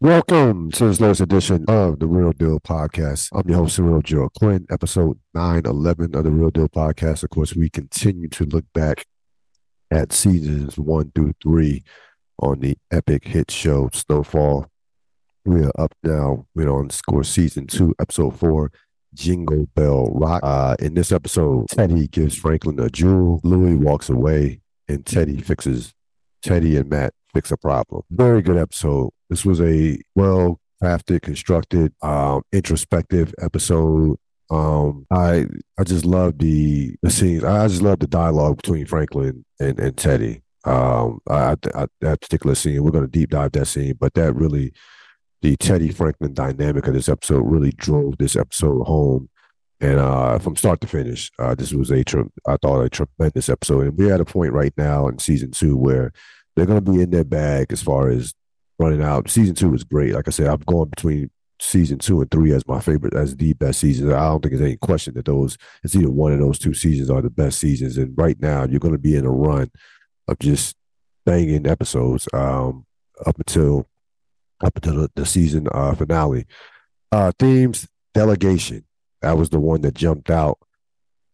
Welcome to this latest edition of the Real Deal Podcast. I'm your host, Cyril Joe Quinn, episode 911 of the Real Deal Podcast. Of course, we continue to look back at seasons one through three on the epic hit show Snowfall. We are up now. We're on score season two, episode four, Jingle Bell Rock. Uh, in this episode, Teddy gives Franklin a jewel. Louie walks away, and Teddy fixes Teddy and Matt fix a problem. Very good episode. This was a well crafted, constructed, um, introspective episode. Um, I I just love the the scenes. I just love the dialogue between Franklin and, and Teddy. Um, I, I, that particular scene, we're going to deep dive that scene, but that really, the Teddy Franklin dynamic of this episode really drove this episode home. And uh, from start to finish, uh, this was a I thought a tremendous episode. And we're at a point right now in season two where they're going to be in their bag as far as running out. Season two is great. Like I said, I'm going between season two and three as my favorite, as the best seasons. I don't think there's any question that those, it's either one of those two seasons are the best seasons. And right now, you're going to be in a run of just banging episodes um, up until up until the, the season uh, finale. Uh, themes delegation. That was the one that jumped out.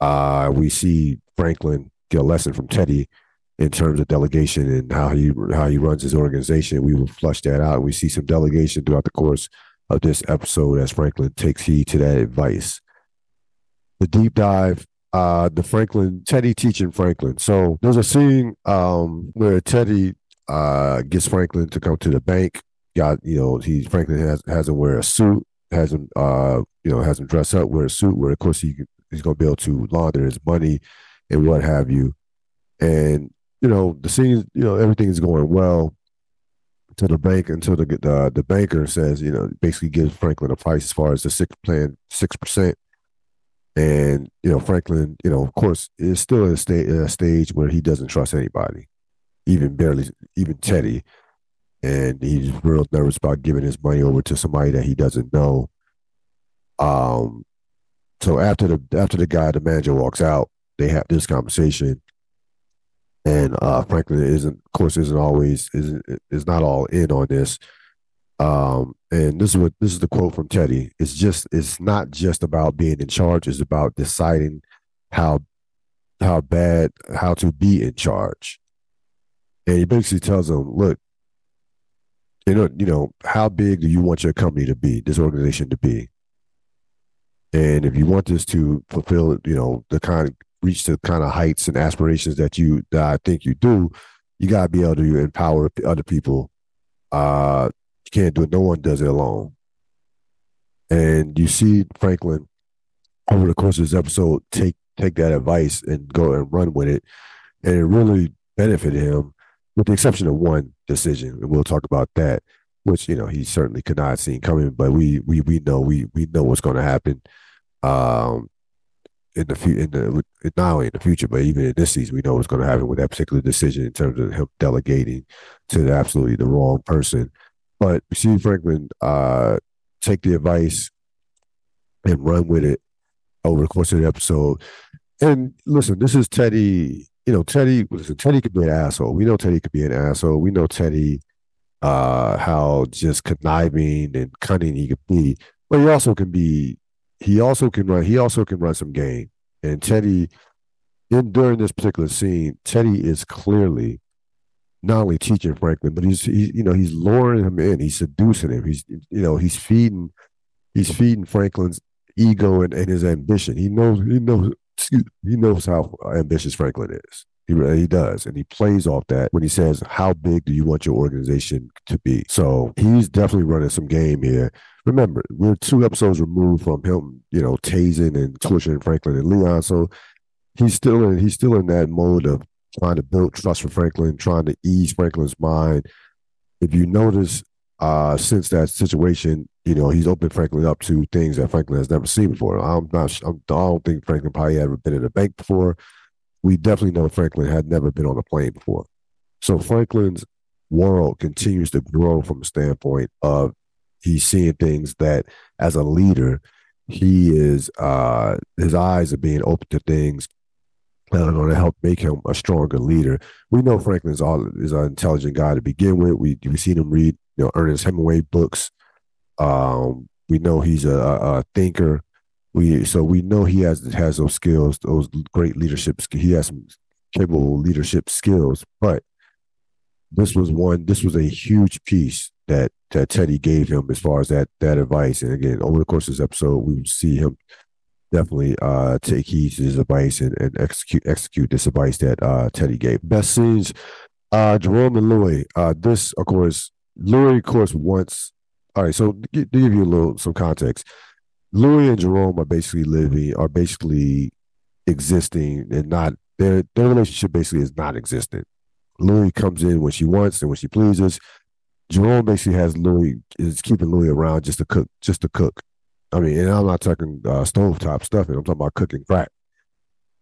Uh, we see Franklin get a lesson from Teddy in terms of delegation and how he how he runs his organization. We will flush that out. We see some delegation throughout the course of this episode as Franklin takes heed to that advice. The deep dive, uh, the Franklin Teddy teaching Franklin. So there's a scene um, where Teddy uh, gets Franklin to come to the bank. Got you know he Franklin has has him wear a suit, has him uh, you know has him dress up, wear a suit, where of course he he's going to be able to launder his money and what have you. And you know, the scene, you know, everything is going well to the bank until the the, the banker says, you know, basically gives Franklin a price as far as the six plan six percent. And you know, Franklin, you know, of course, is still at a, sta- at a stage where he doesn't trust anybody, even barely, even Teddy, and he's real nervous about giving his money over to somebody that he doesn't know. Um, so after the after the guy, the manager walks out, they have this conversation, and uh, Franklin isn't, of course, isn't always isn't is not all in on this. Um, and this is what this is the quote from Teddy. It's just it's not just about being in charge. It's about deciding how how bad how to be in charge. And he basically tells them, look, you know, you know, how big do you want your company to be, this organization to be? And if you want this to fulfill, you know, the kind of reach the kind of heights and aspirations that you that I think you do, you gotta be able to empower other people. Uh, you can't do it. No one does it alone. And you see Franklin over the course of this episode take take that advice and go and run with it, and it really benefited him, with the exception of one decision, and we'll talk about that, which you know he certainly could not have seen coming, but we we we know we we know what's going to happen. Um, in the future, in the not only in the future, but even in this season, we know what's going to happen with that particular decision in terms of him delegating to the, absolutely the wrong person. But see Franklin uh, take the advice and run with it over the course of the episode. And listen, this is Teddy. You know, Teddy. Listen, Teddy could be an asshole. We know Teddy could be an asshole. We know Teddy, uh, how just conniving and cunning he could be. But he also can be he also can run. He also can run some game. And Teddy, in during this particular scene, Teddy is clearly not only teaching Franklin, but he's he, you know he's luring him in. He's seducing him. He's you know he's feeding he's feeding Franklin's ego and, and his ambition. He knows he knows excuse, he knows how ambitious Franklin is. He he does, and he plays off that when he says, "How big do you want your organization to be?" So he's definitely running some game here remember, we're two episodes removed from him, you know, tasing and torturing Franklin and Leon. So he's still in he's still in that mode of trying to build trust for Franklin, trying to ease Franklin's mind. If you notice, uh, since that situation, you know, he's opened Franklin up to things that Franklin has never seen before. I'm not, I'm, I don't think Franklin probably ever been in a bank before. We definitely know Franklin had never been on a plane before. So Franklin's world continues to grow from a standpoint of he's seeing things that as a leader he is uh his eyes are being open to things that are going to help make him a stronger leader. We know Franklin is all is an intelligent guy to begin with. We we seen him read you know Ernest Hemingway books. Um, we know he's a, a thinker. We so we know he has has those skills, those great leadership. He has some capable leadership skills, but this was one. This was a huge piece that that Teddy gave him as far as that that advice. And again, over the course of this episode, we will see him definitely uh, take heed to his advice and, and execute execute this advice that uh, Teddy gave. Best scenes, uh, Jerome and Louie. Uh, this, of course, Louie, of course, wants. All right, so to give you a little some context, Louie and Jerome are basically living, are basically existing, and not their their relationship basically is not existent. Louie comes in when she wants and when she pleases. Jerome basically has Louie is keeping Louie around just to cook, just to cook. I mean, and I'm not talking uh, stovetop stuff. I'm talking about cooking crack.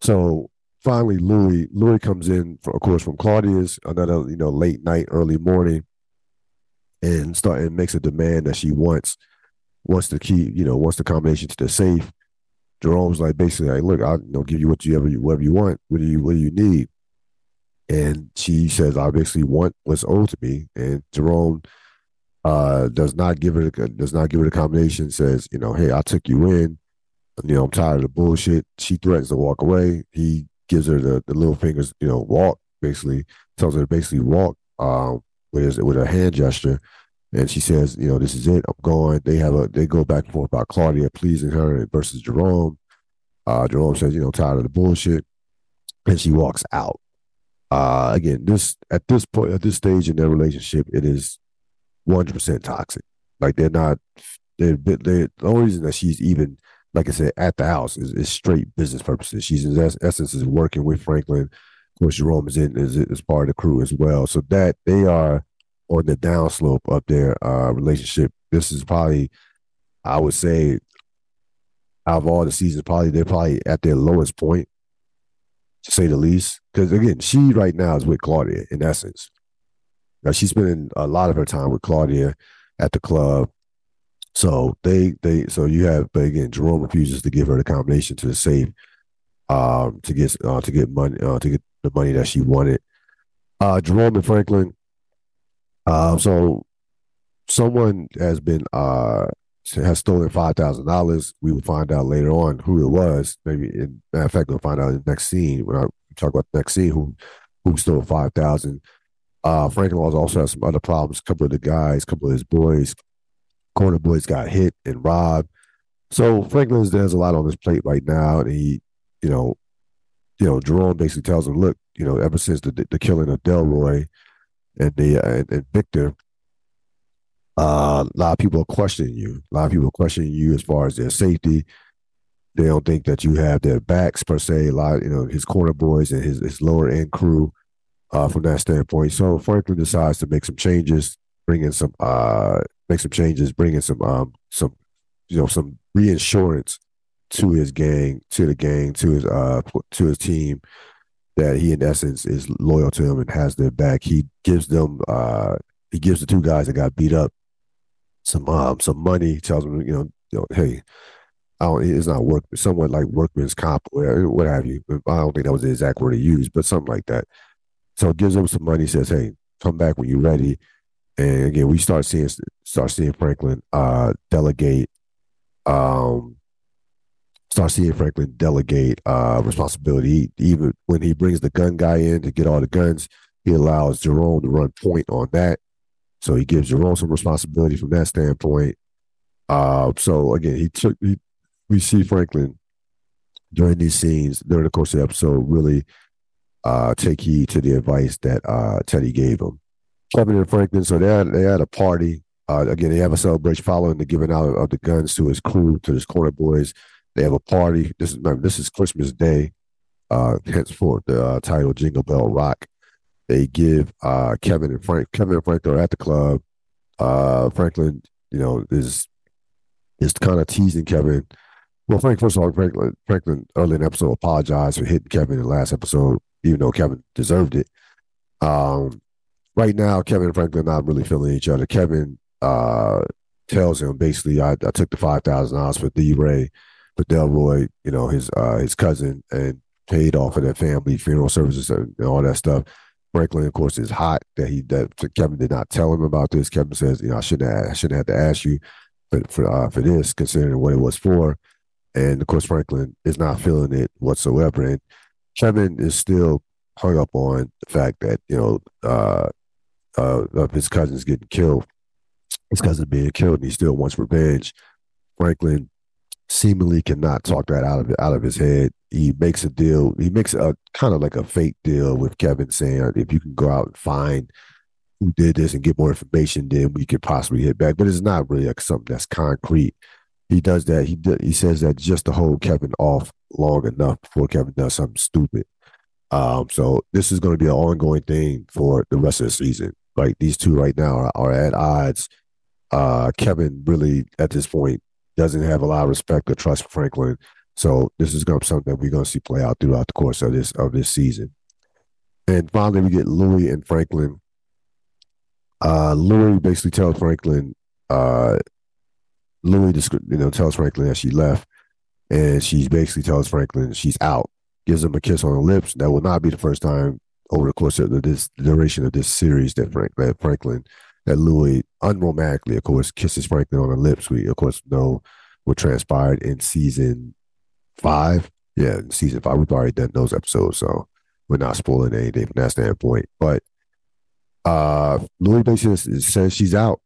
So finally, Louie Louie comes in, of course, from Claudia's another you know late night, early morning, and start and makes a demand that she wants wants the key, you know, wants the combination to the safe. Jerome's like basically like, look, I'll you know, give you what you ever whatever you want. What do you what do you need? And she says, I basically want what's owed to me. And Jerome uh, does not give it a, does not give it a combination. Says, you know, hey, I took you in. You know, I'm tired of the bullshit. She threatens to walk away. He gives her the, the little fingers, you know, walk. Basically, tells her to basically walk um, with his, with a hand gesture. And she says, you know, this is it. I'm going. They have a they go back and forth about Claudia pleasing her versus Jerome. Uh, Jerome says, you know, tired of the bullshit, and she walks out. Uh, again, this at this point at this stage in their relationship, it is 100 percent toxic. Like they're not. They're, they the only reason that she's even like I said at the house is, is straight business purposes. She's in essence is working with Franklin. Of course, Jerome is in is, is part of the crew as well. So that they are on the downslope of their uh, relationship. This is probably, I would say, out of all the seasons, probably they're probably at their lowest point, to say the least. Because again, she right now is with Claudia in essence. Now she's spending a lot of her time with Claudia at the club. So they they so you have but again Jerome refuses to give her the combination to the safe um to get uh, to get money uh, to get the money that she wanted. Uh Jerome and Franklin uh, so someone has been uh has stolen five thousand dollars. We will find out later on who it was. Maybe in matter of fact, we'll find out in the next scene when I talk about the next scene who who stole five thousand. Uh Franklin also has some other problems. A couple of the guys, a couple of his boys, corner boys got hit and robbed. So Franklin's there's a lot on his plate right now, and he, you know, you know, Jerome basically tells him, look, you know, ever since the the killing of Delroy, and the uh, and, and Victor, uh, a lot of people are questioning you. A lot of people are questioning you as far as their safety. They don't think that you have their backs per se. A lot, you know, his corner boys and his, his lower end crew, uh, from that standpoint. So Franklin decides to make some changes, bring in some, uh, make some changes, bring in some, um, some, you know, some reinsurance to his gang, to the gang, to his, uh, to his team, that he in essence is loyal to him and has their back. He gives them uh he gives the two guys that got beat up some um some money, tells them, you know, you know, hey, I don't it's not work somewhat like workman's comp or what have you. I don't think that was the exact word he used, but something like that. So gives them some money, says, Hey, come back when you're ready. And again, we start seeing start seeing Franklin uh delegate um start seeing Franklin delegate uh, responsibility. Even when he brings the gun guy in to get all the guns, he allows Jerome to run point on that. So he gives Jerome some responsibility from that standpoint. Uh, so again, he took he, we see Franklin during these scenes during the course of the episode really uh, take heed to the advice that uh, Teddy gave him. Kevin and Franklin, so they had, they had a party. Uh, again, they have a celebration following the giving out of the guns to his crew, to his corner boys. They have a party. This is this is Christmas Day. Uh, henceforth, the uh, title Jingle Bell Rock. They give uh, Kevin and Frank. Kevin and Frank are at the club. Uh, Franklin, you know, is is kind of teasing Kevin. Well, Frank, first of all, Franklin, Franklin early in the episode apologized for hitting Kevin in the last episode, even though Kevin deserved it. Um, right now, Kevin and Franklin are not really feeling each other. Kevin uh, tells him basically, I, I took the five thousand dollars for D Ray for Delroy, you know, his uh, his cousin, and paid off of their family funeral services and all that stuff. Franklin, of course, is hot that he that Kevin did not tell him about this. Kevin says, you know, I shouldn't have, I shouldn't have to ask you for for, uh, for this, considering what it was for. And of course, Franklin is not feeling it whatsoever. And Kevin is still hung up on the fact that you know uh, uh, of his cousins getting killed, his cousin being killed, and he still wants revenge. Franklin seemingly cannot talk that out of out of his head. He makes a deal. He makes a kind of like a fake deal with Kevin, saying if you can go out and find who did this and get more information, then we could possibly hit back. But it's not really like something that's concrete. He does that. He he says that just to hold Kevin off long enough before Kevin does something stupid. Um, so this is going to be an ongoing thing for the rest of the season. Like these two right now are, are at odds. Uh, Kevin really at this point doesn't have a lot of respect or trust for Franklin. So this is going to be something that we're going to see play out throughout the course of this of this season. And finally, we get Louie and Franklin. Uh, Louie basically tells Franklin, uh, Louie, you know, tells Franklin that she left, and she basically tells Franklin she's out gives him a kiss on the lips. That will not be the first time over the course of this duration of this series that Frank that Franklin that Louie unromantically, of course, kisses Franklin on the lips. We of course know what transpired in season five. Yeah, in season five. We've already done those episodes, so we're not spoiling anything from that standpoint. But uh Louie basically says she's out.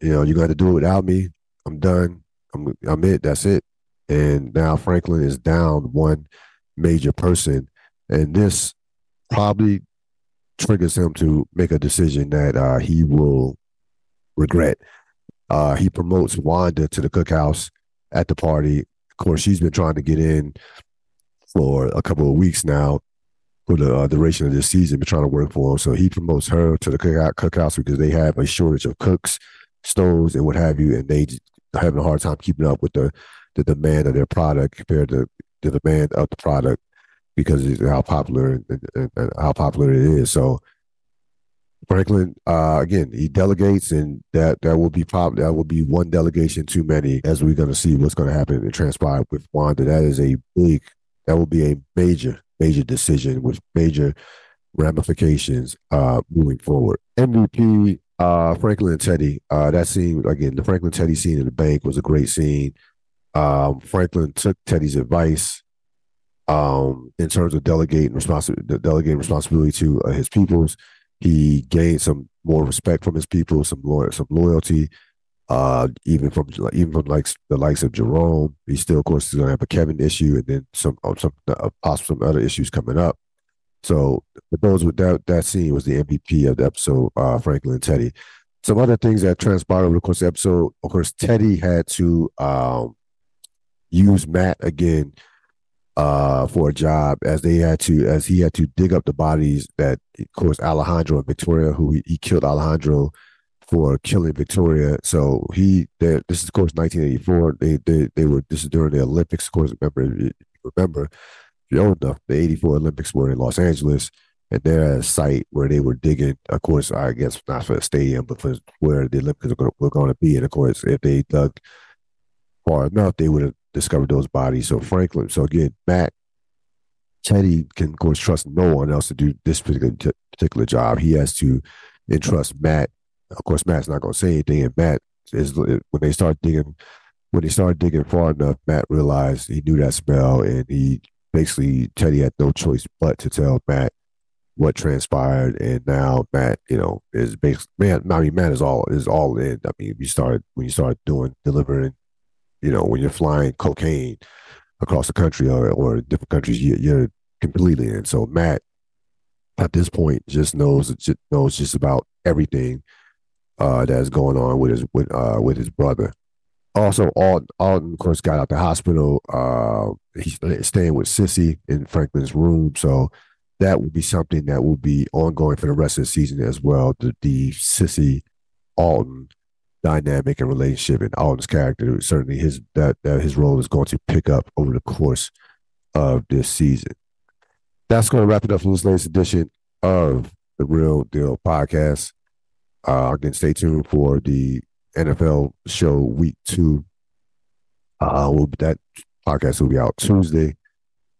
You know, you're gonna have to do it without me. I'm done. I'm I'm it. That's it. And now Franklin is down one major person. And this probably triggers him to make a decision that uh, he will regret. Uh, he promotes Wanda to the cookhouse at the party. Of course, she's been trying to get in for a couple of weeks now for the uh, duration of this season, been trying to work for him. So he promotes her to the cookhouse because they have a shortage of cooks, stoves, and what have you, and they having a hard time keeping up with the the demand of their product compared to the demand of the product because of how popular how popular it is. So Franklin, uh, again, he delegates, and that that will be pop. That will be one delegation too many, as we're going to see what's going to happen and transpire with Wanda. That is a big. That will be a major, major decision with major ramifications uh, moving forward. MVP, uh, Franklin and Teddy. Uh, that scene again, the Franklin Teddy scene in the bank was a great scene. Um, Franklin took Teddy's advice um, in terms of delegating responsibility, delegating responsibility to uh, his peoples. He gained some more respect from his people, some some loyalty, uh, even from even from like the likes of Jerome. He still, of course, is going to have a Kevin issue, and then some uh, some uh, some other issues coming up. So, but those with that that scene was the MVP of the episode, uh, Franklin Teddy. Some other things that transpired over the course of the episode. Of course, Teddy had to um, use Matt again uh, for a job as they had to as he had to dig up the bodies that of course Alejandro and Victoria who he, he killed Alejandro for killing Victoria. So he this is of course 1984. They they they were this is during the Olympics. Of course, remember remember if you're old enough, the 84 Olympics were in Los Angeles. And they're at a site where they were digging, of course, I guess not for the stadium, but for where the Olympics were going to be. And of course, if they dug far enough, they would have discovered those bodies. So Franklin, so again, Matt, Teddy can of course trust no one else to do this particular particular job. He has to entrust Matt. Of course, Matt's not going to say anything, and Matt is when they start digging. When they started digging far enough, Matt realized he knew that smell, and he basically Teddy had no choice but to tell Matt what transpired. And now Matt, you know, is basically man. I mean, Matt is all is all in. I mean, you started when you start doing delivering you know, when you're flying cocaine across the country or, or different countries, you, you're completely in. So Matt, at this point, just knows just knows just about everything uh, that's going on with his with uh, with his brother. Also, Alton, Alton, of course, got out the hospital. Uh, he's staying with Cissy in Franklin's room, so that will be something that will be ongoing for the rest of the season as well. The, the Cissy Alton dynamic and relationship and Alton's character. Certainly, his that, that his role is going to pick up over the course of this season. That's going to wrap it up for this latest edition of the Real Deal podcast. Uh, again, stay tuned for the NFL show week two. Uh, will that podcast will be out Tuesday.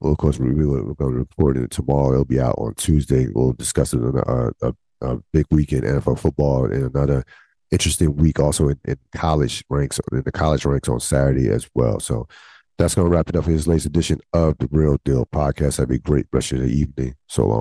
Well, of course, we, we we're going to record it tomorrow. It'll be out on Tuesday. We'll discuss it on a, a, a big weekend NFL football and another interesting week also in, in college ranks in the college ranks on Saturday as well. So that's going to wrap it up for this latest edition of the Real Deal podcast. Have a great rest of the evening. So long.